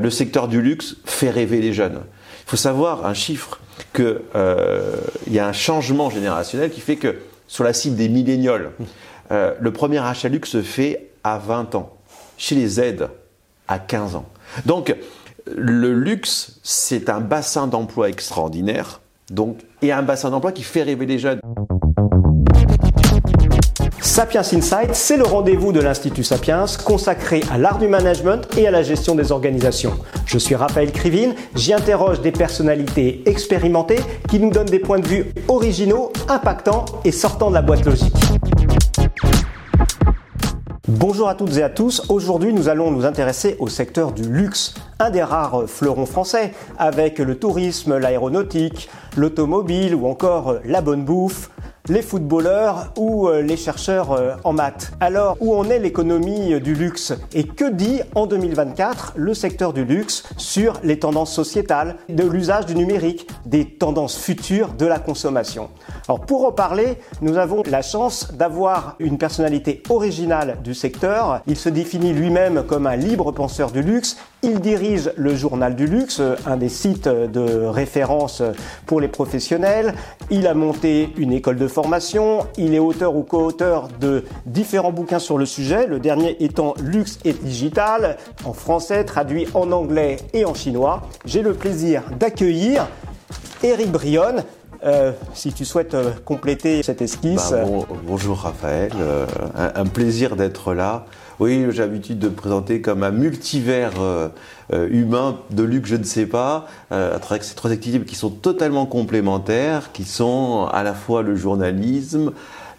Le secteur du luxe fait rêver les jeunes. Il faut savoir un chiffre qu'il euh, y a un changement générationnel qui fait que sur la cible des millénioles, euh, le premier achat luxe se fait à 20 ans. Chez les Z, à 15 ans. Donc, le luxe, c'est un bassin d'emploi extraordinaire, donc, et un bassin d'emploi qui fait rêver les jeunes. Sapiens Insight, c'est le rendez-vous de l'Institut Sapiens consacré à l'art du management et à la gestion des organisations. Je suis Raphaël Krivine, j'y interroge des personnalités expérimentées qui nous donnent des points de vue originaux, impactants et sortant de la boîte logique. Bonjour à toutes et à tous. Aujourd'hui, nous allons nous intéresser au secteur du luxe, un des rares fleurons français, avec le tourisme, l'aéronautique, l'automobile ou encore la bonne bouffe, les footballeurs ou euh, les chercheurs euh, en maths. Alors, où en est l'économie euh, du luxe? Et que dit en 2024 le secteur du luxe sur les tendances sociétales, de l'usage du numérique, des tendances futures de la consommation? Alors, pour en parler, nous avons la chance d'avoir une personnalité originale du secteur. Il se définit lui-même comme un libre penseur du luxe. Il dirige le journal du luxe, un des sites de référence pour les professionnels. Il a monté une école de formation. Il est auteur ou co-auteur de différents bouquins sur le sujet, le dernier étant Luxe et Digital, en français, traduit en anglais et en chinois. J'ai le plaisir d'accueillir Eric Brionne. Euh, si tu souhaites euh, compléter cette esquisse. Bah, bonjour Raphaël, euh, un, plaisir d'être là. Oui, j'ai l'habitude de présenter comme un multivers humain de luxe, je ne sais pas, à travers ces trois activités qui sont totalement complémentaires, qui sont à la fois le journalisme,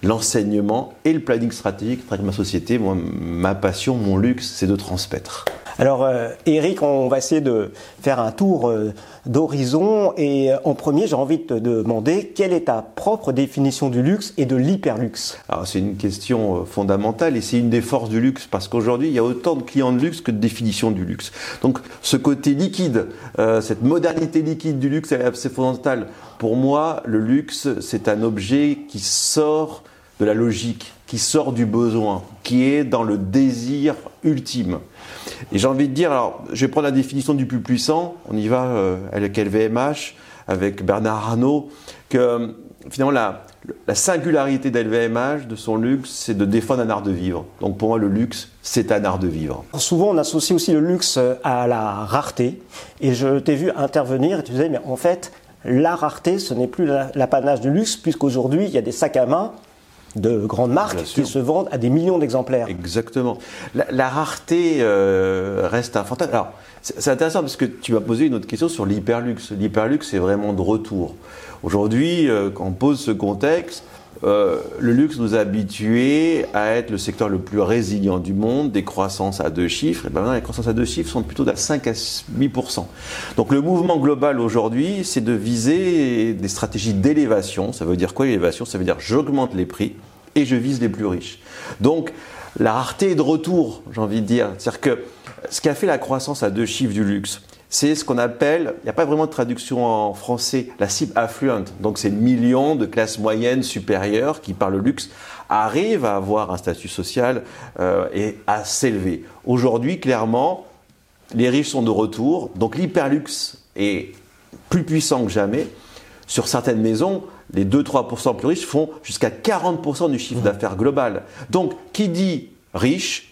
l'enseignement et le planning stratégique. Ma société, moi, ma passion, mon luxe, c'est de transmettre. Alors, euh, Eric, on va essayer de faire un tour euh, d'horizon. Et euh, en premier, j'ai envie de te demander quelle est ta propre définition du luxe et de l'hyperluxe? Alors, c'est une question fondamentale et c'est une des forces du luxe parce qu'aujourd'hui, il y a autant de clients de luxe que de définitions du luxe. Donc, ce côté liquide, cette modernité liquide du luxe, c'est fondamental. Pour moi, le luxe, c'est un objet qui sort de la logique, qui sort du besoin, qui est dans le désir ultime. Et j'ai envie de dire, alors je vais prendre la définition du plus puissant, on y va euh, avec LVMH, avec Bernard Arnault, que euh, finalement la, la singularité d'LVMH, de son luxe, c'est de défendre un art de vivre. Donc pour moi, le luxe, c'est un art de vivre. Souvent, on associe aussi le luxe à la rareté. Et je t'ai vu intervenir et tu disais, mais en fait, la rareté, ce n'est plus l'apanage du luxe, puisqu'aujourd'hui, il y a des sacs à main de grandes marques qui se vendent à des millions d'exemplaires. Exactement. La, rareté euh, reste un fantasme. Alors, c'est intéressant parce que tu m'as posé une autre question sur l'hyperluxe. L'hyperluxe est vraiment de retour. Aujourd'hui, euh, quand on pose ce contexte, euh, le luxe nous a habitués à être le secteur le plus résilient du monde, des croissances à deux chiffres. Et maintenant, les croissances à deux chiffres sont plutôt de 5 à 8% Donc le mouvement global aujourd'hui, c'est de viser des stratégies d'élévation. Ça veut dire quoi l'élévation? Ça veut dire j'augmente les prix et je vise les plus riches. Donc la rareté est de retour, j'ai envie de dire. C'est-à-dire que ce qui a fait la croissance à deux chiffres du luxe, c'est ce qu'on appelle, il n'y a pas vraiment de traduction en français, la cible affluent. Donc c'est millions de classes moyennes supérieures qui, par le luxe, arrivent à avoir un statut social euh, et à s'élever. Aujourd'hui, clairement, les riches sont de retour, donc l'hyperluxe est plus puissant que jamais. Sur certaines maisons, les 2-3% plus riches font jusqu'à 40% du chiffre mmh. d'affaires global. Donc, qui dit riche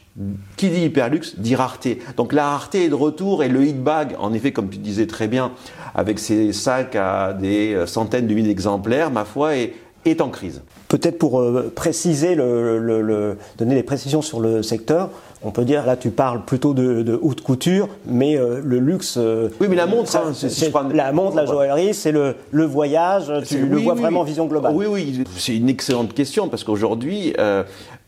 qui dit hyperluxe dit rareté. Donc la rareté est de retour et le hit bag, en effet, comme tu disais très bien, avec ses sacs à des centaines de milliers d'exemplaires, ma foi, est, en crise. Peut-être pour euh, préciser, donner des précisions sur le secteur, on peut dire, là tu parles plutôt de, haute couture, mais euh, le luxe... Euh, oui, mais la montre, ça, c'est, la montre, la joaillerie, c'est le, voyage, tu le vois vraiment vision globale. Oui, oui, c'est une excellente question, parce qu'aujourd'hui,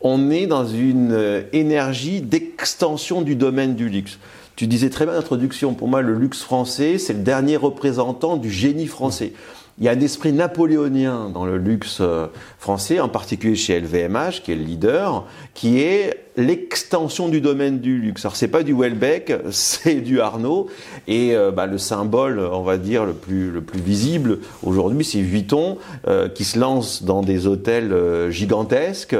on est dans une énergie d'extension du domaine du luxe. Tu disais très bien l'introduction, pour moi le luxe français, c'est le dernier représentant du génie français. Il y a un esprit napoléonien dans le luxe euh, français, en particulier chez LVMH, qui est le leader, qui est l'extension du domaine du luxe. Alors c'est pas du Welbeck, c'est du Arnaud et euh, bah, le symbole, on va dire le plus le plus visible aujourd'hui, c'est Vuitton euh, qui se lance dans des hôtels euh, gigantesques.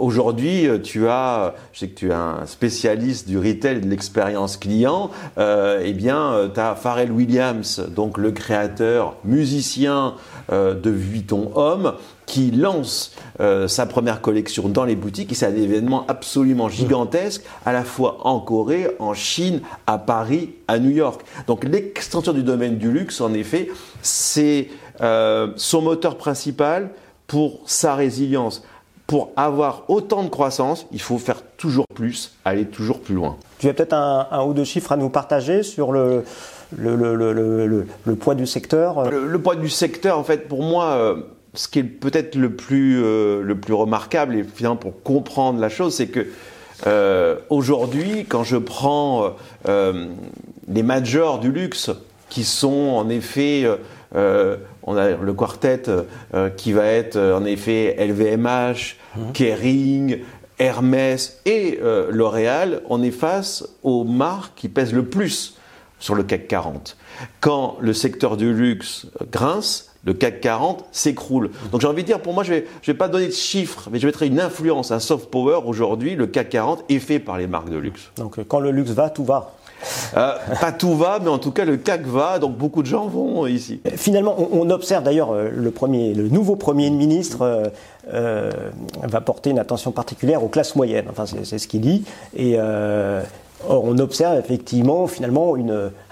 Aujourd'hui, tu as, je sais que tu es un spécialiste du retail et de l'expérience client. eh bien, tu as Pharrell Williams, donc le créateur, musicien de Vuitton Homme, qui lance euh, sa première collection dans les boutiques et c'est un événement absolument gigantesque à la fois en Corée, en Chine, à Paris, à New York. Donc l'extension du domaine du luxe, en effet, c'est euh, son moteur principal pour sa résilience. Pour avoir autant de croissance, il faut faire toujours plus, aller toujours plus loin. Tu as peut-être un, ou deux chiffres à nous partager sur le, le, le, le poids du secteur le, poids du secteur, en fait, pour moi, euh, ce qui est peut-être le plus euh, le plus remarquable et finalement pour comprendre la chose, c'est que euh, aujourd'hui, quand je prends euh, les majors du luxe, qui sont en effet, on a le quartet qui va être en effet LVMH, mmh. Kering, Hermès et L'Oréal, on est face aux marques qui pèsent le plus sur le CAC 40. Quand le secteur du luxe grince, le CAC 40 s'écroule. Donc j'ai envie de dire, pour moi, je ne vais, je vais pas donner de chiffres, mais je mettrai une influence, un soft power. Aujourd'hui, le CAC 40 est fait par les marques de luxe. Donc euh, quand le luxe va, tout va. Euh, pas tout va, mais en tout cas le CAC va, donc beaucoup de gens vont ici. Finalement, on, observe d'ailleurs euh, le, premier, le nouveau Premier ministre va porter une attention particulière aux classes moyennes. Enfin, c'est ce qu'il dit. Et Or, on observe effectivement finalement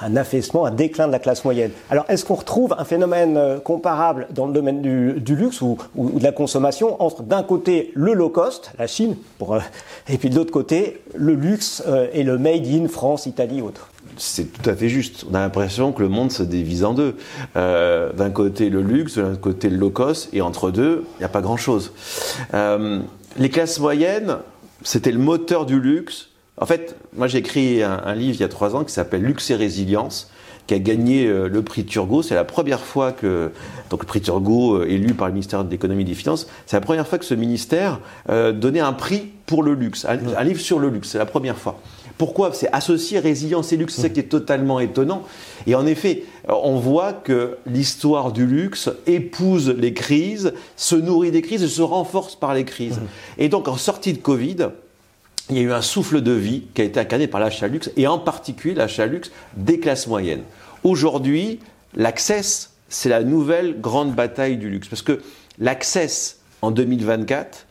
un affaissement, un déclin de la classe moyenne. Alors, est-ce qu'on retrouve un phénomène euh, comparable dans le domaine du, luxe ou, de la consommation entre d'un côté le low cost, la Chine, euh, et puis de l'autre côté le luxe euh, et le made in France, Italie, autres c'est tout à fait juste. On a l'impression que le monde se divise en deux. d'un côté le luxe, de l'autre côté le low cost, et entre deux, il n'y a pas grand-chose. les classes moyennes, c'était le moteur du luxe en fait, moi j'ai écrit un, livre il y a trois ans qui s'appelle Luxe et résilience, qui a gagné euh, le prix Turgot. C'est la première fois que donc le prix Turgot euh, élu par le ministère de l'économie et des finances, c'est la première fois que ce ministère euh, donnait un prix pour le luxe, un, livre sur le luxe. C'est la première fois. Pourquoi? C'est associé résilience et luxe, c'est ça qui est totalement étonnant. Et en effet, on voit que l'histoire du luxe épouse les crises, se nourrit des crises et se renforce par les crises. Et donc en sortie de Covid, il y a eu un souffle de vie qui a été incarné par l'achat luxe, et en particulier l'achat luxe des classes moyennes. Aujourd'hui, l'access, c'est la nouvelle grande bataille du luxe. Parce que l'access en 2024,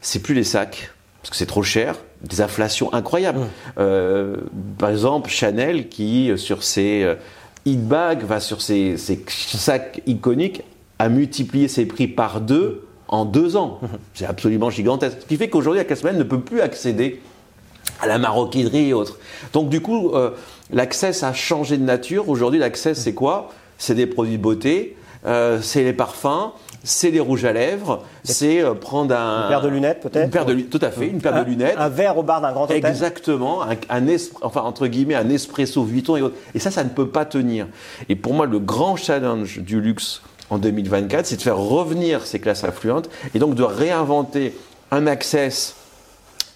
c'est plus les sacs, parce que c'est trop cher, des inflations incroyables. Mmh. Euh, par exemple, Chanel qui, sur ses hit bags, va sur ses, ses sacs iconiques, a multiplié ses prix par deux en deux ans. C'est absolument gigantesque. Ce qui fait qu'aujourd'hui, la classe moyenne ne peut plus accéder à la maroquinerie et autres. Donc du coup, euh, l'accès a changé de nature. Aujourd'hui, l'accès, c'est quoi? C'est des produits de beauté, euh, c'est les parfums, c'est les rouges à lèvres, c'est euh, prendre un... Une paire de lunettes peut-être? Une paire de Tout à fait, une paire de lunettes. Un verre au bar d'un grand hôtel? Exactement, un, enfin entre guillemets un espresso Vuitton et autres. Et ça, ça ne peut pas tenir. Et pour moi, le grand challenge du luxe en 2024, c'est de faire revenir ces classes affluentes et donc de réinventer un access,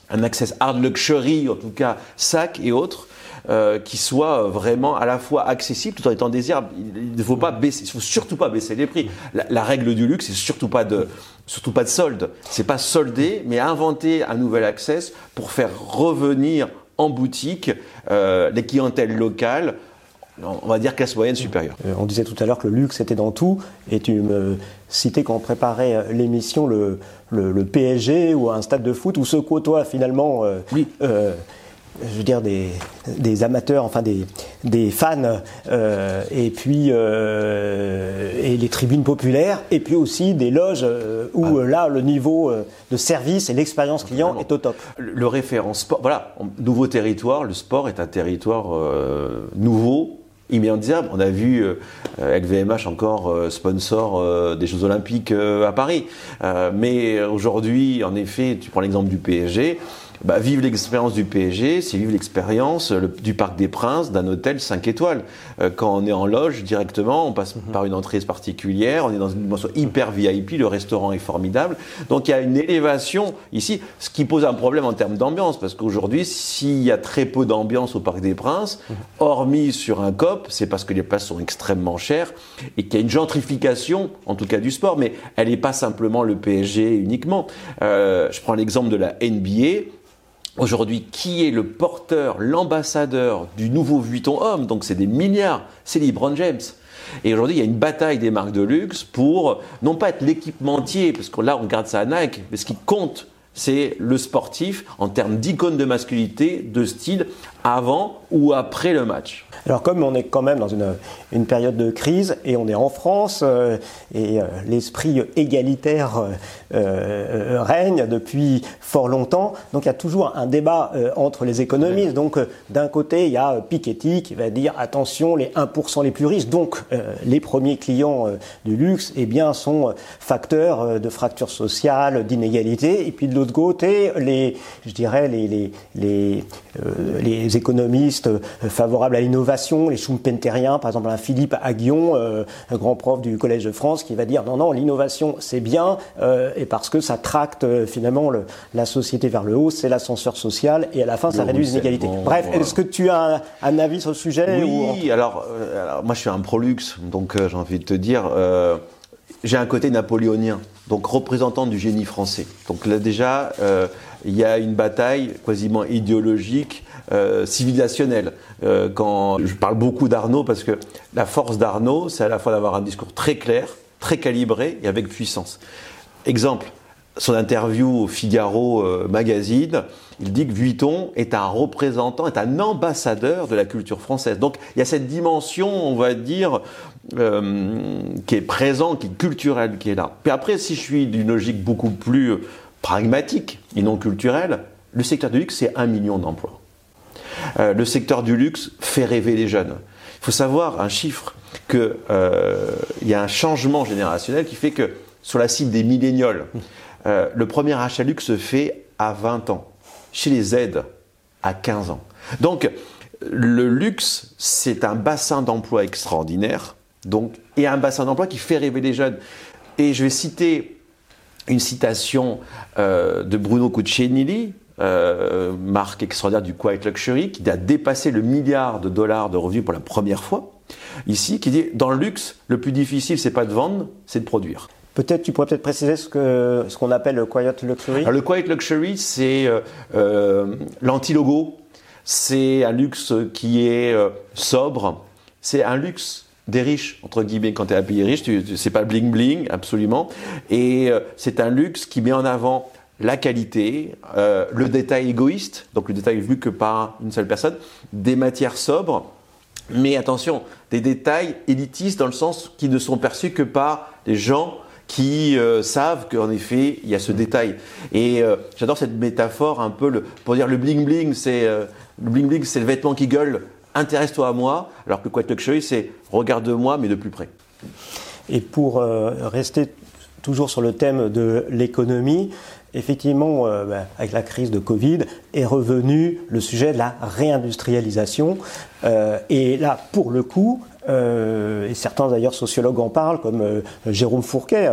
un access hard luxury, en tout cas sac et autres, euh, qui soit vraiment à la fois accessible tout en étant désirable. Il ne faut pas baisser, il faut surtout pas baisser les prix. La, règle du luxe, c'est surtout pas de surtout pas de solde. C'est pas solder, mais inventer un nouvel access pour faire revenir en boutique euh, les clientèles locales on va dire classe moyenne supérieure. Euh, on disait tout à l'heure que le luxe était dans tout, et tu me citais quand on préparait euh, l'émission le, le, PSG ou un stade de foot où se côtoient finalement euh, oui je veux dire des, des amateurs, enfin des, des fans, euh, et puis et les tribunes populaires, et puis aussi des loges où ah. là le niveau de service et l'expérience client est au top. Le, référent sport, voilà, nouveau territoire, le sport est un territoire nouveau. Immédiatement, on a vu LVMH encore sponsor des Jeux Olympiques à Paris. mais aujourd'hui, en effet, tu prends l'exemple du PSG, bah, vivre l'expérience du PSG, c'est vivre l'expérience du Parc des Princes d'un hôtel 5 étoiles. Euh, quand on est en loge directement, on passe par une entrée particulière, on est dans une dimension hyper VIP, le restaurant est formidable. Donc il y a une élévation ici, ce qui pose un problème en termes d'ambiance, parce qu'aujourd'hui, s'il y a très peu d'ambiance au Parc des Princes, hormis sur un COP, c'est parce que les places sont extrêmement chères et qu'il y a une gentrification, en tout cas du sport, mais elle n'est pas simplement le PSG uniquement. Euh, je prends l'exemple de la NBA. Aujourd'hui, qui est le porteur, l'ambassadeur du nouveau Vuitton homme? Donc c'est des milliards, c'est LeBron James. Et aujourd'hui, il y a une bataille des marques de luxe pour non pas être l'équipementier, parce que là, on regarde ça à Nike, mais ce qui compte, c'est le sportif en termes d'icône de masculinité, de style, avant ou après le match. Alors comme on est quand même dans une, une période de crise et on est en France euh, et euh, l'esprit égalitaire euh, règne depuis fort longtemps, donc il y a toujours un débat entre les économistes. Donc d'un côté il y a Piketty qui va dire attention les 1% les plus riches, donc les premiers clients du luxe, eh bien sont facteurs de fracture sociale, d'inégalité. Et puis de l'autre côté les, je dirais les les, les, les économistes favorables à l'innovation, les schumpeteriens, par exemple un Philippe Aguillon, euh, un grand prof du Collège de France, qui va dire non, non, l'innovation c'est bien, euh, et parce que ça tracte euh, finalement la société vers le haut, c'est l'ascenseur social, et à la fin ça réduit les inégalités. Bref, est-ce que tu as un, avis sur le sujet Oui, alors, moi je suis un prolux, donc j'ai envie de te dire, j'ai un côté napoléonien, donc représentant du génie français. Donc là déjà, il y a une bataille quasiment idéologique euh, civilisationnel. Euh, quand je parle beaucoup d'Arnaud parce que la force d'Arnaud, c'est à la fois d'avoir un discours très clair, très calibré et avec puissance. Exemple, son interview au Figaro euh, Magazine, il dit que Vuitton est un représentant, est un ambassadeur de la culture française. Donc il y a cette dimension, on va dire, qui est présente, qui est culturelle, qui est là. Puis après, si je suis d'une logique beaucoup plus pragmatique et non culturelle, le secteur du luxe, c'est un million d'emplois. Euh, le secteur du luxe fait rêver les jeunes. Il faut savoir un chiffre qu'il euh, y a un changement générationnel qui fait que sur la cible des millénioles, euh, le premier achat luxe se fait à 20 ans. Chez les Z, à 15 ans. Donc, le luxe, c'est un bassin d'emploi extraordinaire, donc, et un bassin d'emploi qui fait rêver les jeunes. Et je vais citer une citation de Bruno Cuccinelli, euh, marque extraordinaire du Quiet Luxury, qui a dépassé le milliard de dollars de revenus pour la première fois. Ici, qui dit dans le luxe, le plus difficile, c'est pas de vendre, c'est de produire. Peut-être, tu pourrais peut-être préciser ce que ce qu'on appelle le Quiet Luxury? le Quiet Luxury, c'est euh, euh, l'anti-logo. C'est un luxe qui est sobre. C'est un luxe des riches, entre guillemets, quand tu es un pays riche, c'est pas bling bling, absolument. Et c'est un luxe qui met en avant la qualité, euh, le détail égoïste, donc le détail vu que par une seule personne, des matières sobres, mais attention, des détails élitistes dans le sens qui ne sont perçus que par les gens qui euh, savent qu'en effet il y a ce détail. Et euh, j'adore cette métaphore un peu pour dire le bling bling, c'est le bling bling, le vêtement qui gueule. Intéresse-toi à moi, alors que Quiet Luxury, c'est regarde-moi, mais de plus près. Et pour rester toujours sur le thème de l'économie, effectivement, euh, ben, avec la crise de Covid, est revenu le sujet de la réindustrialisation. Euh, et là, pour le coup, euh, et certains d'ailleurs sociologues en parlent, comme Jérôme Fourquet,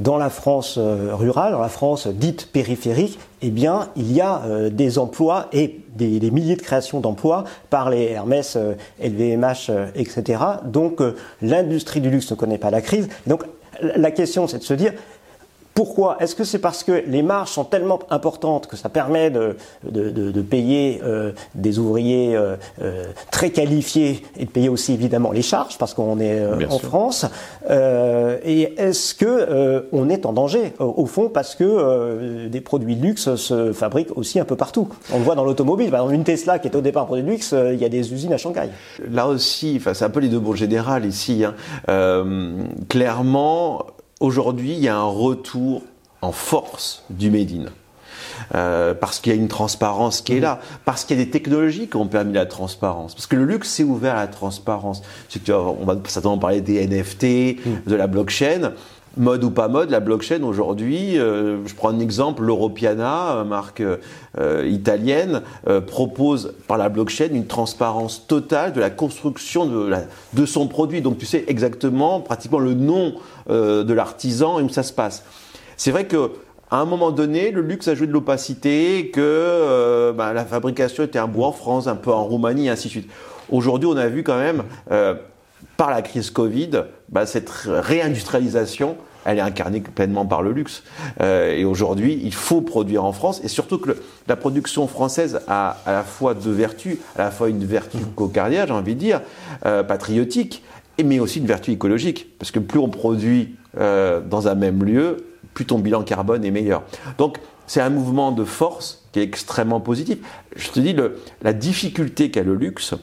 dans la France rurale, dans la France dite périphérique, eh bien, il y a des emplois et des, milliers de créations d'emplois par les Hermès, LVMH, etc. Donc, l'industrie du luxe ne connaît pas la crise. Donc, la question, c'est de se dire, pourquoi Est-ce que c'est parce que les marges sont tellement importantes que ça permet de, de, payer euh, des ouvriers euh, euh, très qualifiés et de payer aussi évidemment les charges parce qu'on est en France Et est-ce que on est en danger au fond parce que des produits de luxe se fabriquent aussi un peu partout? On le voit dans l'automobile. Par exemple, une Tesla qui est au départ un produit de luxe, il y a des usines à Shanghai. Là aussi, c'est un peu les deux bons générales ici. Hein. clairement, aujourd'hui, il y a un retour en force du Made in. Euh, parce qu'il y a une transparence qui est là, parce qu'il y a des technologies qui ont permis la transparence, parce que le luxe s'est ouvert à la transparence. on va certainement parler des NFT, mm. de la blockchain. Mode ou pas mode, la blockchain aujourd'hui, euh, je prends un exemple, l'Europiana, marque euh, italienne, euh, propose par la blockchain une transparence totale de la construction de son produit. Donc tu sais exactement, pratiquement le nom de l'artisan et où ça se passe. C'est vrai que à un moment donné, le luxe a joué de l'opacité, que bah, la fabrication était un bout en France, un peu en Roumanie, et ainsi de suite. Aujourd'hui, on a vu quand même par la crise Covid, bah, cette réindustrialisation, elle est incarnée pleinement par le luxe. Euh, et aujourd'hui, il faut produire en France, et surtout que la production française a à la fois deux vertus, à la fois une vertu mmh. cocardière, j'ai envie de dire, euh, patriotique, mais aussi une vertu écologique, parce que plus on produit euh, dans un même lieu, plus ton bilan carbone est meilleur. Donc, c'est un mouvement de force qui est extrêmement positif. Je te dis, le, la difficulté qu'a le luxe,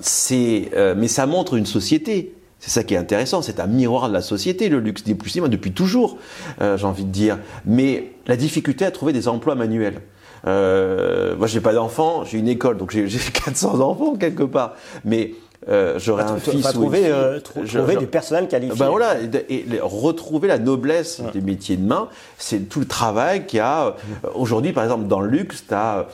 c'est, euh, mais ça montre une société. C'est ça qui est intéressant, c'est un miroir de la société, le luxe des plus depuis toujours, euh, j'ai envie de dire. Mais la difficulté à trouver des emplois manuels. Euh, moi, j'ai pas d'enfants, j'ai une école, donc j'ai 400 enfants quelque part. Mais euh, j'aurais un fils trouver, euh, trouver du personnel qualifié. Ben voilà, et, retrouver la noblesse des métiers de main, c'est tout le travail qu'il y a. Aujourd'hui, par exemple, dans le luxe, tu as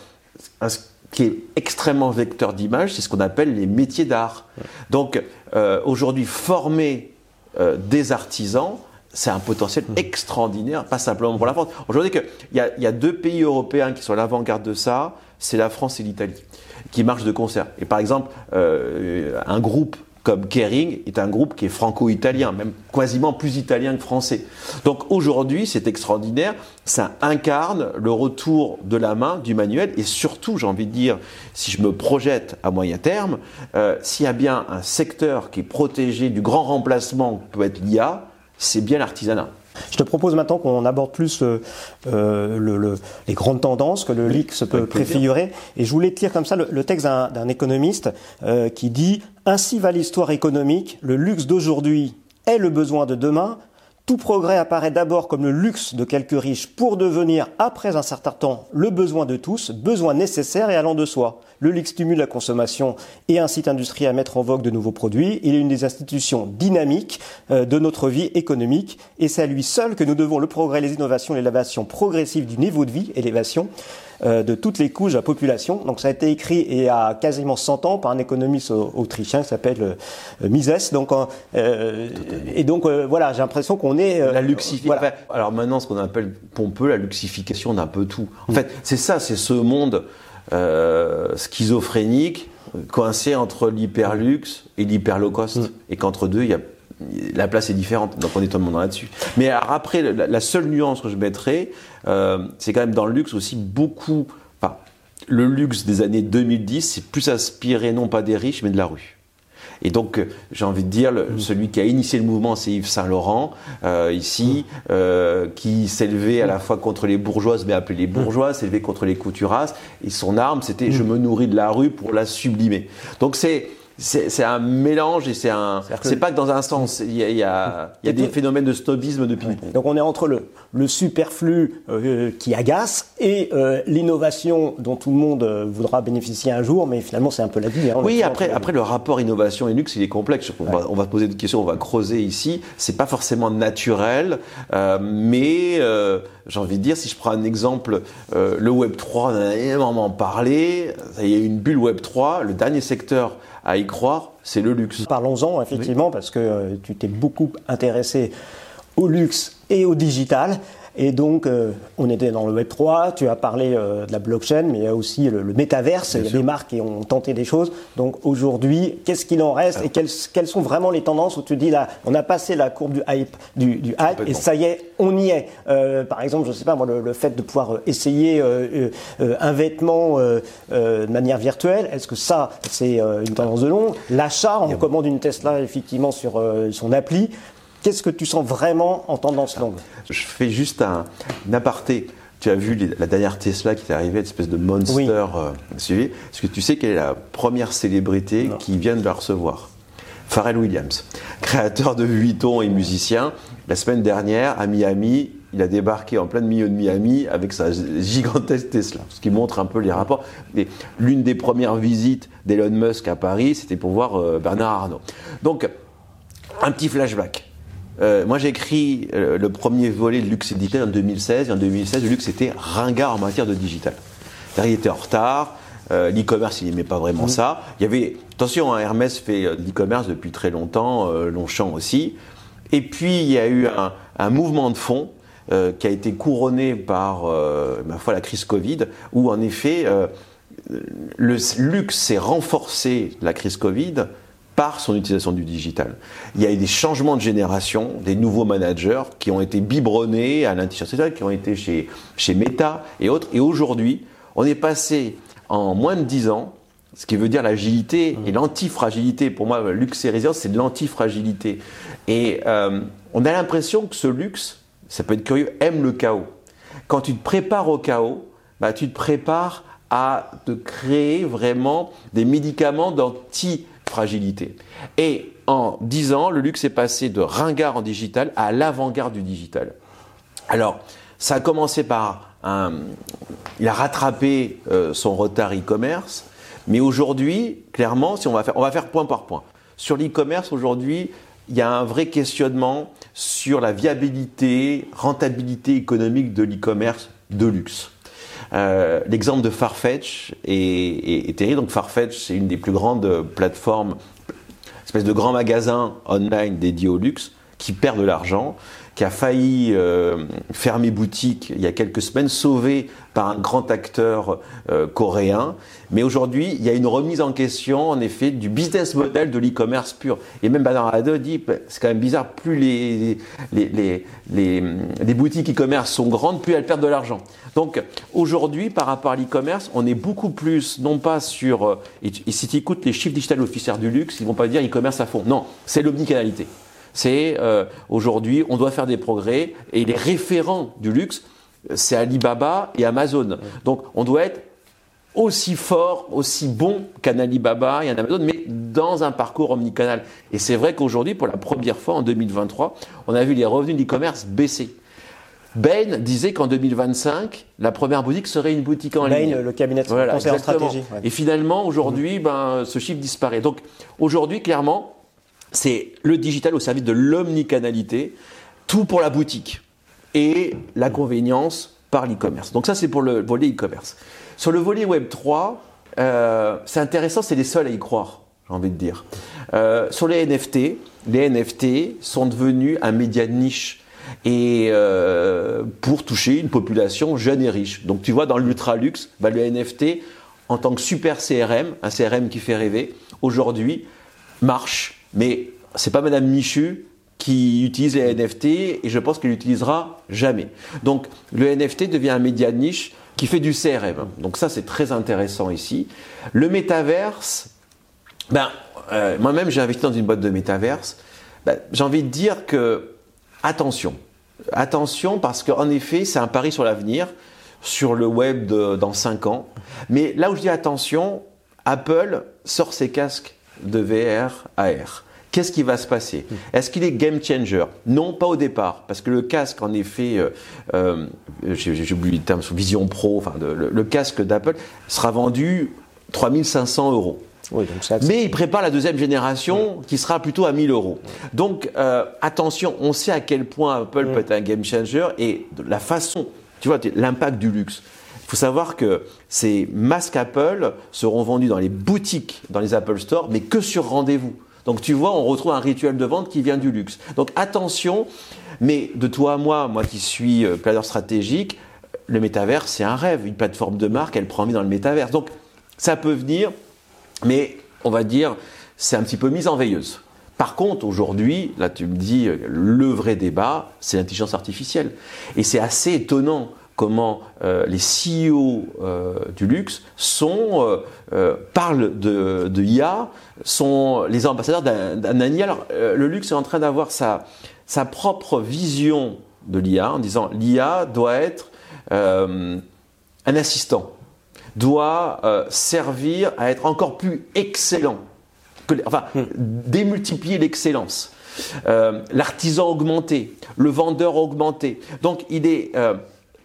un qui est extrêmement vecteur d'image, c'est ce qu'on appelle les métiers d'art. Donc euh, aujourd'hui, former euh, des artisans, c'est un potentiel mmh. extraordinaire, pas simplement pour la France. Aujourd'hui, il y, y, a deux pays européens qui sont à l'avant-garde de ça, c'est la France et l'Italie, qui marchent de concert. Et par exemple, euh, un groupe comme Kering est un groupe qui est franco-italien, même quasiment plus italien que français. Donc aujourd'hui, c'est extraordinaire, ça incarne le retour de la main, du manuel, et surtout, j'ai envie de dire, si je me projette à moyen terme, euh, s'il y a bien un secteur qui est protégé du grand remplacement que peut être l'IA, c'est bien l'artisanat. Je te propose maintenant qu'on aborde plus euh, euh, les grandes tendances que le leak se peut préfigurer. Et je voulais te lire comme ça le, texte d'un économiste euh, qui dit Ainsi va l'histoire économique, le luxe d'aujourd'hui est le besoin de demain, tout progrès apparaît d'abord comme le luxe de quelques riches pour devenir, après un certain temps, le besoin de tous, besoin nécessaire et allant de soi. Le luxe stimule la consommation et incite l'industrie à mettre en vogue de nouveaux produits. Il est une des institutions dynamiques euh, de notre vie économique et c'est à lui seul que nous devons le progrès, les innovations, l'élévation progressive du niveau de vie, élévation, de toutes les couches de la population. Donc ça a été écrit il y a quasiment 100 ans par un économiste autrichien qui s'appelle euh, Mises. Donc, euh, et donc voilà, j'ai l'impression qu'on est... la luxification. alors maintenant, ce qu'on appelle pompeux, la luxification d'un peu tout. En fait, c'est ça, c'est ce monde schizophrénique coincé entre l'hyperluxe et l'hyper low cost. Mm. Et qu'entre deux, il y a la place est différente, donc on est tout le monde là-dessus. Mais après, la, seule nuance que je mettrais, euh, c'est quand même dans le luxe aussi beaucoup. Enfin, le luxe des années 2010, c'est plus inspiré non pas des riches, mais de la rue. Et donc, euh, j'ai envie de dire, mm. celui qui a initié le mouvement, c'est Yves Saint-Laurent, euh, ici, mm. euh, qui s'élevait à la fois contre les bourgeoises, mais appelé les bourgeois, s'élevait contre les couturasses. Et son arme, c'était je me nourris de la rue pour la sublimer. Donc, c'est c'est un mélange et c'est un. C'est pas que dans un sens. Il y a, il y a, il y a des phénomènes de snobisme de ping Donc on est entre le, le superflu euh, qui agace et euh, l'innovation dont tout le monde euh, voudra bénéficier un jour, mais finalement c'est un peu la vie. Hein, oui, après, après le rapport innovation et luxe, il est complexe. On, va, on va poser des questions, on va creuser ici. C'est pas forcément naturel, mais j'ai envie de dire, si je prends un exemple, le Web 3, on en a énormément parlé. Il y a une bulle Web 3, le dernier secteur à y croire, c'est le luxe. Parlons-en effectivement parce que euh, tu t'es beaucoup intéressé au luxe et au digital. Et donc, euh, on était dans le Web 3, tu as parlé euh, de la blockchain, mais il y a aussi le, métaverse, il y a des marques qui ont tenté des choses. Donc aujourd'hui, qu'est-ce qu'il en reste et quelles, quelles, sont vraiment les tendances où tu dis là, on a passé la courbe du hype, du, du hype et ça y est, on y est. Euh, par exemple, je sais pas, moi, le, fait de pouvoir essayer un vêtement de manière virtuelle, est-ce que ça, c'est une tendance de long? L'achat, on commande une Tesla effectivement sur son appli. Qu'est-ce que tu sens vraiment en tendance longue? Je fais juste un, aparté. Tu as vu la dernière Tesla qui est arrivée, une espèce de monster euh, suivi. Est-ce que tu sais quelle est la première célébrité qui vient de la recevoir Pharrell Williams, créateur de Vuitton et musicien. La semaine dernière, à Miami, il a débarqué en plein milieu de Miami avec sa gigantesque Tesla, ce qui montre un peu les rapports. L'une des premières visites d'Elon Musk à Paris, c'était pour voir euh, Bernard Arnault. Donc, un petit flashback. Euh, moi j'ai écrit euh, le premier volet de Luxe Digital en 2016, et en 2016, le luxe était ringard en matière de digital. Il était en retard, euh, l'e-commerce il n'aimait pas vraiment ça. Il y avait, attention, hein, Hermès fait de l'e-commerce depuis très longtemps, Longchamp aussi. Et puis il y a eu un, un mouvement de fond qui a été couronné par, ma foi, la crise Covid, où en effet, le luxe s'est renforcé la crise Covid par son utilisation du digital. Il y a eu des changements de génération, des nouveaux managers qui ont été biberonnés à l'intelligence qui ont été chez, chez Meta et autres. Et aujourd'hui, on est passé en moins de 10 ans, ce qui veut dire l'agilité et l'antifragilité. Pour moi, luxe et résilience, c'est de l'antifragilité. Et euh, on a l'impression que ce luxe, ça peut être curieux, aime le chaos. Quand tu te prépares au chaos, bah, tu te prépares à te créer vraiment des médicaments d'anti fragilité. Et en 10 ans, le luxe est passé de ringard en digital à l'avant-garde du digital. Alors, ça a commencé par un. Il a rattrapé euh, son retard e-commerce, mais aujourd'hui, clairement, si on va faire, on va faire point par point. Sur l'e-commerce, aujourd'hui, il y a un vrai questionnement sur la viabilité, rentabilité économique de l'e-commerce de luxe. Euh, l'exemple de Farfetch est, terrible. Farfetch, c'est une des plus grandes plateformes, espèce de grands magasins online dédiés au luxe qui perd de l'argent qui a failli euh, fermer boutique il y a quelques semaines, sauvé par un grand acteur euh, coréen. Mais aujourd'hui, il y a une remise en question, en effet, du business model de l'e-commerce pur. Et même Bernard Hadot dit, bah, c'est quand même bizarre, plus les, les, les, boutiques e-commerce sont grandes, plus elles perdent de l'argent. Donc aujourd'hui, par rapport à l'e-commerce, on est beaucoup plus, non pas sur... Euh, et, si tu écoutes les chiffres digital officiels du luxe, ils vont pas dire e-commerce à fond. Non, c'est l'omnicanalité c'est euh, aujourd'hui, on doit faire des progrès et les référents du luxe, c'est Alibaba et Amazon. Donc on doit être aussi fort, aussi bon qu'un Alibaba et un Amazon, mais dans un parcours omnicanal. Et c'est vrai qu'aujourd'hui, pour la première fois en 2023, on a vu les revenus d'e-commerce baisser. Bain disait qu'en 2025, la première boutique serait une boutique en ligne. Bain, le cabinet de conseil en stratégie. Et finalement, aujourd'hui, ben, ce chiffre disparaît. Donc aujourd'hui, clairement, c'est le digital au service de l'omnicanalité, tout pour la boutique et la convenience par l'e-commerce. Donc ça, c'est pour le volet e-commerce. Sur le volet Web 3, euh, c'est intéressant, c'est les seuls à y croire, j'ai envie de dire. Euh, sur les NFT, les NFT sont devenus un média de niche et euh, pour toucher une population jeune et riche. Donc tu vois, dans l'ultra luxe, bah, le NFT, en tant que super CRM, un CRM qui fait rêver, aujourd'hui marche mais c'est pas Madame Michu qui utilise les NFT et je pense qu'elle l'utilisera jamais. Donc le NFT devient un média de niche qui fait du CRM. Donc ça c'est très intéressant ici. Le métaverse, ben, euh, moi-même j'ai investi dans une boîte de métaverse. Ben, j'ai envie de dire que attention, attention parce qu'en effet c'est un pari sur l'avenir, sur le web dans 5 ans. Mais là où je dis attention, Apple sort ses casques de VR AR. Qu'est-ce qui va se passer Est-ce qu'il est game changer? Non, pas au départ, parce que le casque, en effet, euh, euh, j'ai oublié le terme, sous Vision Pro, enfin, le, casque d'Apple sera vendu 3500 euros. Mais il prépare la deuxième génération qui sera plutôt à 1000 euros. Donc euh, attention, on sait à quel point Apple peut être un game changer et la façon, tu vois, l'impact du luxe. Il faut savoir que ces masques Apple seront vendus dans les boutiques, dans les Apple Store, mais que sur rendez-vous. Donc tu vois, on retrouve un rituel de vente qui vient du luxe. Donc attention, mais de toi à moi, moi qui suis euh, planeur stratégique, le métavers, c'est un rêve. Une plateforme de marque, elle prend vie dans le métavers. Donc ça peut venir, mais on va dire, c'est un petit peu mise en veilleuse. Par contre, aujourd'hui, là tu me dis, euh, le vrai débat, c'est l'intelligence artificielle. Et c'est assez étonnant comment euh, les CEO euh, du luxe sont, euh, parlent de, de, IA, sont les ambassadeurs d'un IA. Alors, le luxe est en train d'avoir sa, sa propre vision de l'IA en disant l'IA doit être un assistant, doit servir à être encore plus excellent, que, enfin, hmm. démultiplier l'excellence. l'artisan augmenté, le vendeur augmenté. Donc il est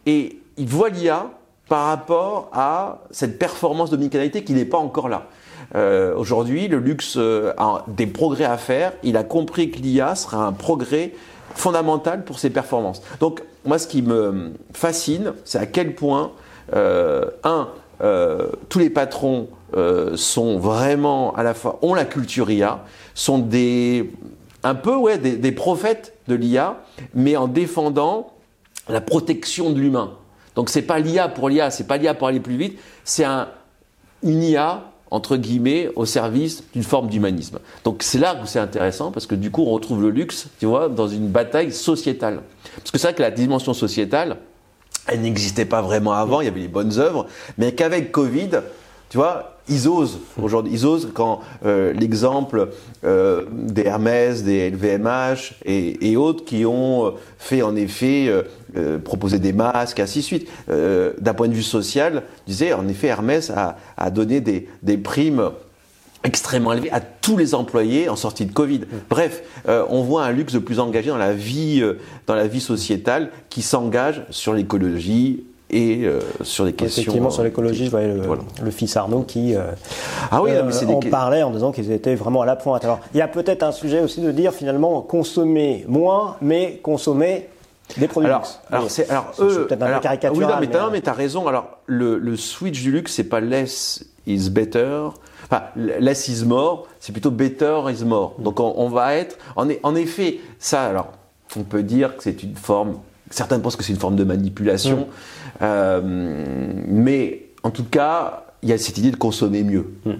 et il voit l'IA par rapport à cette performance d'omnicanalité qui n'est pas encore là. Euh, aujourd'hui, le luxe euh, a des progrès à faire. Il a compris que l'IA sera un progrès fondamentale pour ses performances. Donc, moi, ce qui me fascine, c'est à quel point, euh, un, tous les patrons sont vraiment à la fois ont la culture IA, sont des un peu ouais des prophètes de l'IA, mais en défendant la protection de l'humain. Donc c'est pas l'IA pour l'IA, c'est pas l'IA pour aller plus vite, c'est un, une IA entre guillemets au service d'une forme d'humanisme. Donc c'est là où c'est intéressant parce que du coup on retrouve le luxe, tu vois, dans une bataille sociétale. Parce que c'est vrai que la dimension sociétale, elle n'existait pas vraiment avant, il y avait les bonnes œuvres, mais qu'avec Covid, tu vois, ils osent aujourd'hui. Ils osent quand euh, l'exemple euh, des Hermès, des LVMH et, autres qui ont euh, fait en effet proposer des masques, ainsi de suite. D'un point de vue social, disait en effet Hermès a, donné des, primes extrêmement élevées à tous les employés en sortie de Covid. Bref, on voit un luxe de plus engagé dans la vie, dans la vie sociétale qui s'engage sur l'écologie, et euh, sur des questions. Effectivement, sur l'écologie, je voyais le, voilà. le, fils Arnaud qui euh, ah oui, euh, mais en des... parlait en disant qu'ils étaient vraiment à la pointe. Alors, il y a peut-être un sujet aussi de dire finalement consommer moins, mais consommer des produits alors, luxe. Alors, c'est alors eux. peut-être un peu caricatural. Oui, non, mais, mais, mais t'as raison. Alors, le, le switch du luxe, c'est pas less is better. Enfin, less is more, c'est plutôt better is more. Donc, on, on va être. En, en effet, ça, alors, on peut dire que c'est une forme. Certains pensent que c'est une forme de manipulation. Mmh. Euh, mais en tout cas, il y a cette idée de consommer mieux. Mmh.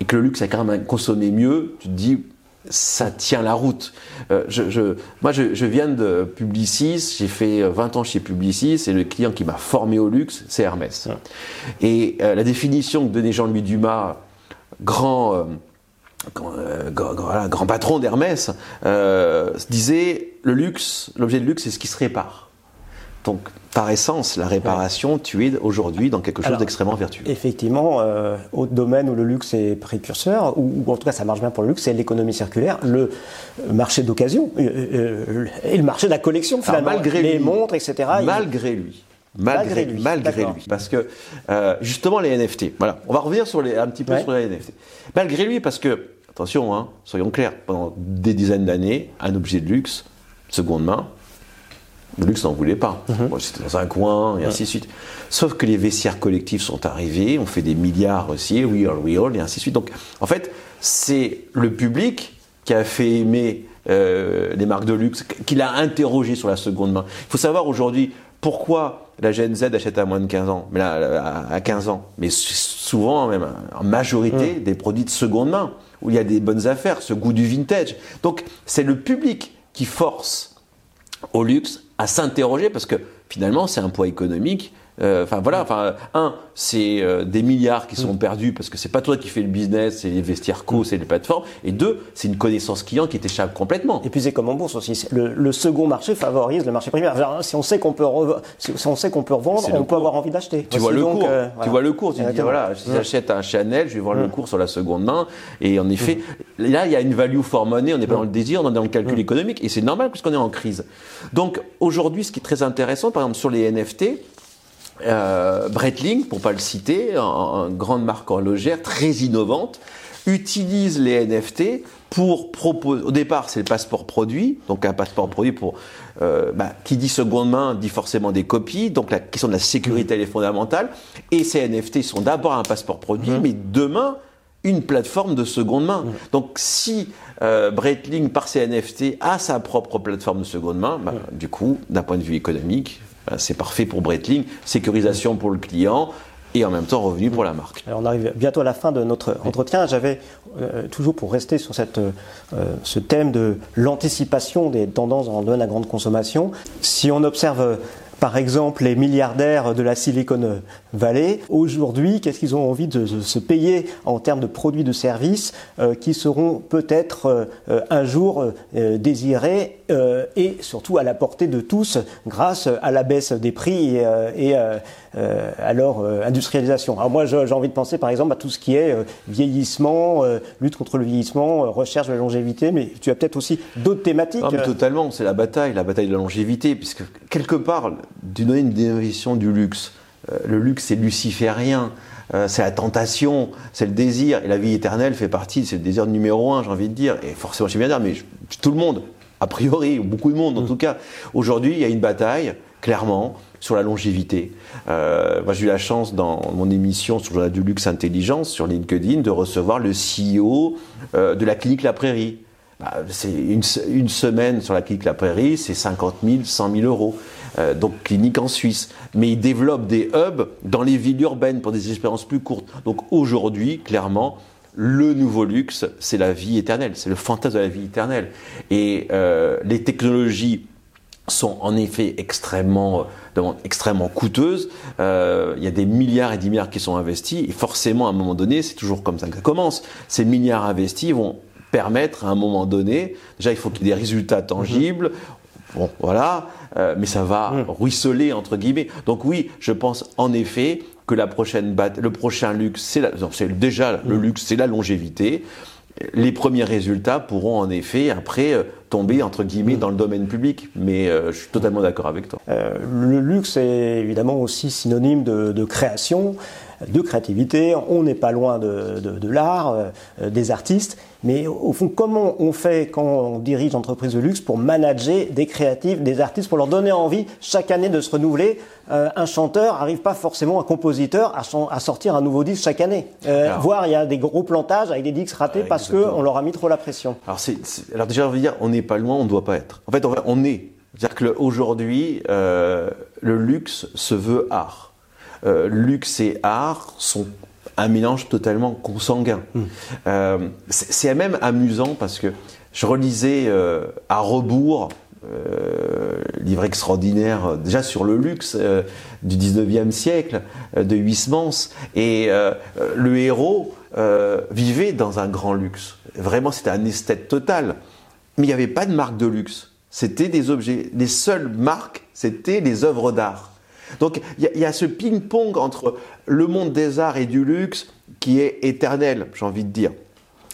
Et que le luxe, c'est quand même consommer mieux. Tu te dis, ça tient la route. Euh, je, je, moi, je, je, viens de Publicis, j'ai fait 20 ans chez Publicis, et le client qui m'a formé au luxe, c'est Hermès. Mmh. Et euh, la définition que donnait Jean-Louis Dumas, grand, euh, grand, grand, grand, grand, patron d'Hermès, disait le luxe, l'objet de luxe, c'est ce qui se répare. Donc, par essence, la réparation, tu es aujourd'hui dans quelque chose d'extrêmement vertueux. Effectivement, euh, autre domaine où le luxe est précurseur, ou, ou, en tout cas ça marche bien pour le luxe, c'est l'économie circulaire, le marché d'occasion euh, euh, et le marché de la collection finalement, Alors, malgré les lui, montres, etc. Malgré il... lui. Malgré, malgré, lui, malgré lui, parce que euh, justement les NFT. Voilà, on va revenir sur les, un petit peu ouais. sur les NFT. Malgré lui, parce que attention, hein, soyons clairs, pendant des dizaines d'années, un objet de luxe, seconde main, luxe n'en voulait pas. Mhm. Mm. C'était dans un coin, et ainsi de suite. Sauf que les vestiaires collectifs sont arrivés, on fait des milliards aussi, we all, we all, et ainsi de suite. Donc, en fait, c'est le public qui a fait aimer euh, les marques de luxe, qui l'a interrogé sur la seconde main. Il faut savoir aujourd'hui pourquoi la Gen Z achète à moins de 15 ans, mais là, à 15 ans, mais souvent même en majorité mmh. des produits de seconde main, où il y a des bonnes affaires, ce goût du vintage. Donc, c'est le public qui force au luxe à s'interroger parce que finalement c'est un poids économique. Enfin euh, voilà, enfin un c'est euh, des milliards qui sont perdus parce que c'est pas toi qui fais le business, c'est les vestiaires co, c'est les plateformes. Et deux, c'est une connaissance client qui t'échappe complètement. Et puis c'est comme en bourse aussi. Le, le, second marché favorise le marché primaire. Genre, si on sait qu'on peut, si on sait qu'on peut revendre, on peut avoir envie d'acheter. Tu, vois le cours. Euh, voilà. Tu vois le cours. Tu dis voilà, si j'achète un Chanel, je vais voir mmh. le cours sur la seconde main. Et en effet, mmh. là il y a une value for money. On n'est pas dans le désir, on est dans le calcul économique. Et c'est normal puisqu'on est en crise. Donc aujourd'hui, ce qui est très intéressant, par exemple sur les NFT. Euh, Breitling, pour pas le citer, une grande marque horlogère très innovante, utilise les NFT pour proposer. Au départ, c'est le passeport produit, donc un passeport produit pour euh, bah, qui dit seconde main dit forcément des copies, donc la question de la sécurité elle est fondamentale. Et ces NFT sont d'abord un passeport produit, mmh. mais demain une plateforme de seconde main. Mmh. Donc si euh, Breitling par ses NFT a sa propre plateforme de seconde main, bah, mmh. du coup, d'un point de vue économique, c'est parfait pour Breitling, sécurisation pour le client et en même temps revenu pour la marque. Alors on arrive bientôt à la fin de notre entretien. J'avais euh, toujours pour rester sur cette, euh, ce thème de l'anticipation des tendances dans le domaine de la grande consommation. Si on observe par exemple les milliardaires de la Silicon Valley, aujourd'hui, qu'est-ce qu'ils ont envie de, se payer en termes de produits de services euh, qui seront peut-être euh, un jour euh, désirés et surtout à la portée de tous grâce à la baisse des prix et, et à leur industrialisation. Alors moi, j'ai envie de penser par exemple à tout ce qui est vieillissement, lutte contre le vieillissement, recherche de la longévité, mais tu as peut-être aussi d'autres thématiques. Non, mais totalement, c'est la bataille, la bataille de la longévité, puisque quelque part, d'une donner une définition du luxe. Euh, le luxe, c'est luciférien, euh, c'est la tentation, c'est le désir. Et la vie éternelle fait partie, c'est le désir numéro un, j'ai envie de dire. Et forcément, je bien dire, mais je, tout le monde a priori, beaucoup de monde en mm. tout cas. Aujourd'hui, il y a une bataille, clairement, sur la longévité. Euh, moi, j'ai eu la chance dans mon émission sur la du luxe intelligence sur LinkedIn de recevoir le CEO euh, de la clinique La Prairie. Bah, c'est une, une, semaine sur la clinique La Prairie, c'est 50 000, 100 000 euros. Euh, donc clinique en Suisse. Mais il développe des hubs dans les villes urbaines pour des expériences plus courtes. Donc aujourd'hui, clairement, le nouveau luxe, c'est la vie éternelle, c'est le fantasme de la vie éternelle. Et euh, les technologies sont en effet extrêmement, euh, extrêmement coûteuses. Il y a des milliards et des milliards qui sont investis et forcément à un moment donné, c'est toujours comme ça que ça commence. Ces milliards investis vont permettre à un moment donné, déjà il faut qu'il y ait des résultats tangibles. Bon, voilà, euh, mais ça va mm. ruisseler entre guillemets. Donc oui, je pense en effet que la prochaine le prochain luxe, c'est déjà le mm. luxe, c'est la longévité. Les premiers résultats pourront en effet après euh, tomber entre guillemets mm. dans le domaine public, mais euh, je suis totalement d'accord avec toi. le luxe est évidemment aussi synonyme de, de création de créativité, on n'est pas loin de, l'art, euh, des artistes, mais au fond, comment on fait quand on dirige l'entreprise de luxe pour manager des créatifs, des artistes, pour leur donner envie chaque année de se renouveler? Euh, Un chanteur n'arrive pas forcément, un compositeur, à, sortir un nouveau disque chaque année. Euh, voire il y a des gros plantages avec des disques ratés parce qu'on leur a mis trop la pression. Alors, alors déjà, on veut dire, on n'est pas loin, on ne doit pas être. En fait, on, est. C'est-à-dire qu'aujourd'hui, le luxe se veut art. Euh, luxe et art sont un mélange totalement consanguin. Hmm. Euh, c'est même amusant parce que je relisais euh, à rebours livre extraordinaire déjà sur le luxe du 19e siècle de Huysmans et le héros vivait dans un grand luxe. Vraiment, c'était un esthète total. Mais il n'y avait pas de marque de luxe. C'était des objets. Les seules marques, c'était les œuvres d'art. Donc il y, a ce ping-pong entre le monde des arts et du luxe qui est éternel, j'ai envie de dire.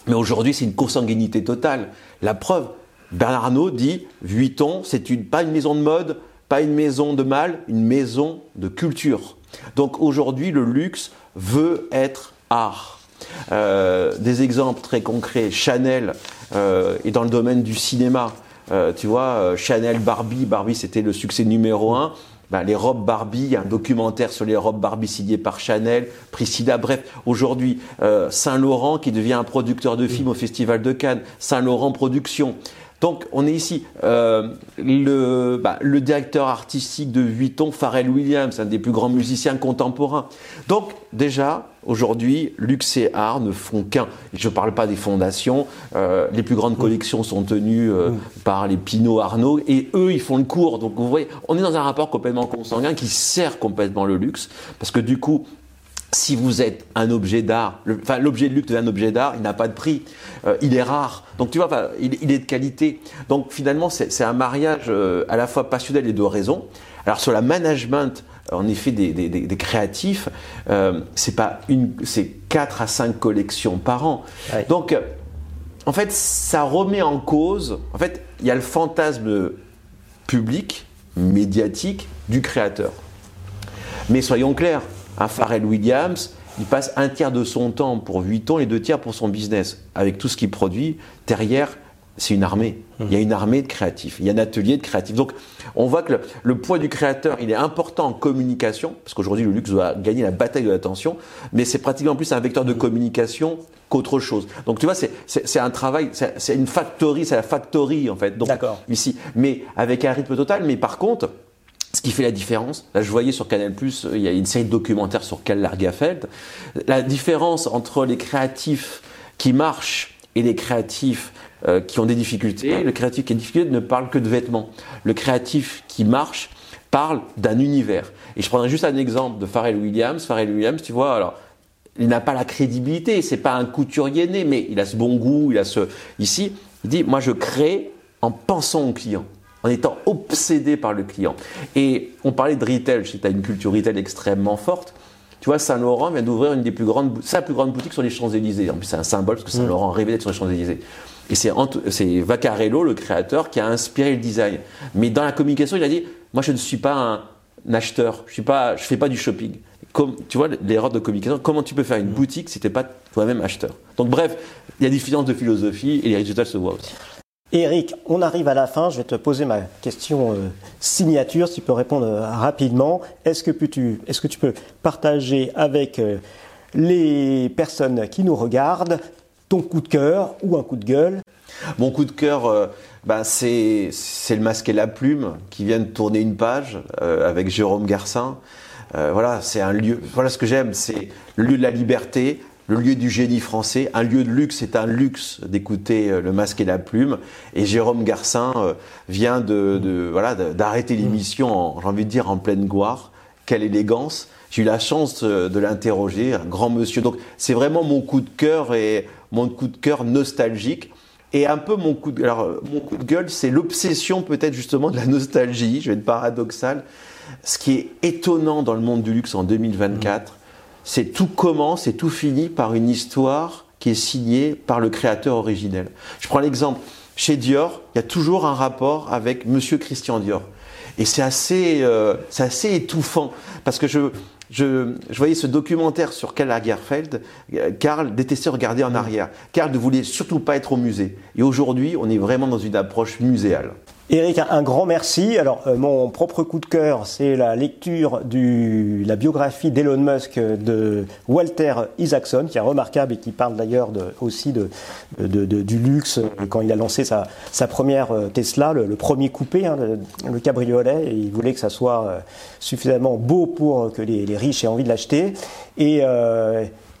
Mais aujourd'hui, c'est une consanguinité totale. La preuve, Bernard Arnault dit Vuitton, c'est une, pas une maison de mode, pas une maison de mal, une maison de culture. Donc aujourd'hui, le luxe veut être art. Euh, des exemples très concrets, Chanel euh, est dans le domaine du cinéma. Euh, tu vois, Chanel Barbie, Barbie c'était le succès numéro un. Ben, les robes Barbie, un documentaire sur les robes Barbie signé par Chanel, Priscilla, bref, aujourd'hui, euh, Saint-Laurent qui devient un producteur de films au Festival de Cannes, Saint-Laurent Productions. Donc on est ici. Euh, le, bah, le, directeur artistique de Vuitton, Pharrell Williams, un des plus grands musiciens contemporains. Donc déjà, aujourd'hui, luxe et art ne font qu'un. Je ne parle pas des fondations. Euh, les plus grandes collections sont tenues euh, par les Pinot Arnaud et eux, ils font le cours. Donc vous voyez, on est dans un rapport complètement consanguin qui sert complètement le luxe parce que du coup, si vous êtes un objet d'art, enfin l'objet de luxe devient un objet d'art, il n'a pas de prix, euh, il est rare. Donc tu vois, il, est de qualité. Donc finalement, c'est un mariage euh, à la fois passionnel et de raison. Alors sur la management, en effet, des, créatifs, euh, c'est pas une, c'est 4 à 5 collections par an. Donc en fait, ça remet en cause. En fait, il y a le fantasme public, médiatique du créateur. Mais soyons clairs, un Pharrell Williams, il passe un tiers de son temps pour 8 ans et deux tiers pour son business. Avec tout ce qu'il produit, derrière, c'est une armée. Il y a une armée de créatifs, il y a un atelier de créatifs. Donc, on voit que le, poids du créateur, il est important en communication, parce qu'aujourd'hui, le luxe doit gagner la bataille de l'attention, mais c'est pratiquement plus un vecteur de communication qu'autre chose. Donc, tu vois, c'est un travail, c'est une factory, c'est la factory, en fait. D'accord. Ici. Mais avec un rythme total, mais par contre, ce qui fait la différence, là je voyais sur Canal+, il y a une série de documentaires sur Karl Lagerfeld, la différence entre les créatifs qui marchent et les créatifs euh, qui ont des difficultés, le créatif qui a des difficultés ne parle que de vêtements. Le créatif qui marche parle d'un univers. Et je prendrai juste un exemple de Pharrell Williams. Pharrell Williams, tu vois, alors il n'a pas la crédibilité, c'est pas un couturier né, mais il a ce bon goût, il a ce ici, il dit moi je crée en pensant au client en étant obsédé par le client. Et on parlait de retail, si tu as une culture retail extrêmement forte. Tu vois, Saint-Laurent vient d'ouvrir une des plus grandes, sa plus grande boutique sur les Champs-Élysées. En plus, c'est un symbole parce que Saint-Laurent mm. rêvait d'être sur les Champs-Élysées. Et c'est Vaccarello, le créateur, qui a inspiré le design. Mais dans la communication, il a dit Moi, je ne suis pas un acheteur, je ne fais pas du shopping. Comme, tu vois, l'erreur de communication, comment tu peux faire une mm. boutique si tu n'es pas toi-même acheteur? Donc, bref, il y a des différences de philosophie et les résultats se voient aussi. Eric, on arrive à la fin. Je vais te poser ma question signature, si tu peux répondre rapidement. Est-ce que, tu, est-ce que tu peux partager avec les personnes qui nous regardent ton coup de cœur ou un coup de gueule Mon coup de cœur, ben c'est, c'est le masque et la plume qui vient de tourner une page avec Jérôme Garcin. Euh, voilà, c'est un lieu. Voilà ce que j'aime, c'est le lieu de la liberté, le lieu du génie français. Un lieu de luxe, c'est un luxe d'écouter euh, le masque et la plume. Et Jérôme Garcin euh, vient de, voilà d'arrêter l'émission, j'ai envie de dire en pleine gloire. Quelle élégance J'ai eu la chance de l'interroger, un grand monsieur. Donc c'est vraiment mon coup de cœur et mon coup de cœur nostalgique. Et un peu mon coup de, alors, mon coup de gueule, c'est l'obsession peut-être justement de la nostalgie. Je vais être paradoxal ce qui est étonnant dans le monde du luxe en 2024, c'est tout commence et tout finit par une histoire qui est signée par le créateur originel. Je prends l'exemple, chez Dior, il y a toujours un rapport avec Monsieur Christian Dior. Et c'est assez, euh, assez étouffant, parce que je, je, je, voyais ce documentaire sur Karl Lagerfeld. Karl détestait regarder en arrière. Karl ne voulait surtout pas être au musée. Et aujourd'hui, on est vraiment dans une approche muséale. Eric, un grand merci. Alors, euh, mon propre coup de cœur, c'est la lecture de la biographie d'Elon Musk de Walter Isaacson, qui est remarquable et qui parle d'ailleurs aussi de, du luxe quand il a lancé sa, première euh, Tesla, le, premier coupé, hein, le, cabriolet, et il voulait que ça soit euh, suffisamment beau pour que les, riches aient envie de l'acheter. Et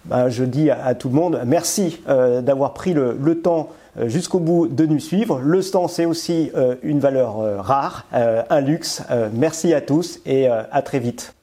ben, je dis à, tout le monde, merci d'avoir pris le temps euh, jusqu'au bout de nous suivre. Le stand, c'est aussi euh, une valeur euh, rare, un luxe. Merci à tous et à très vite.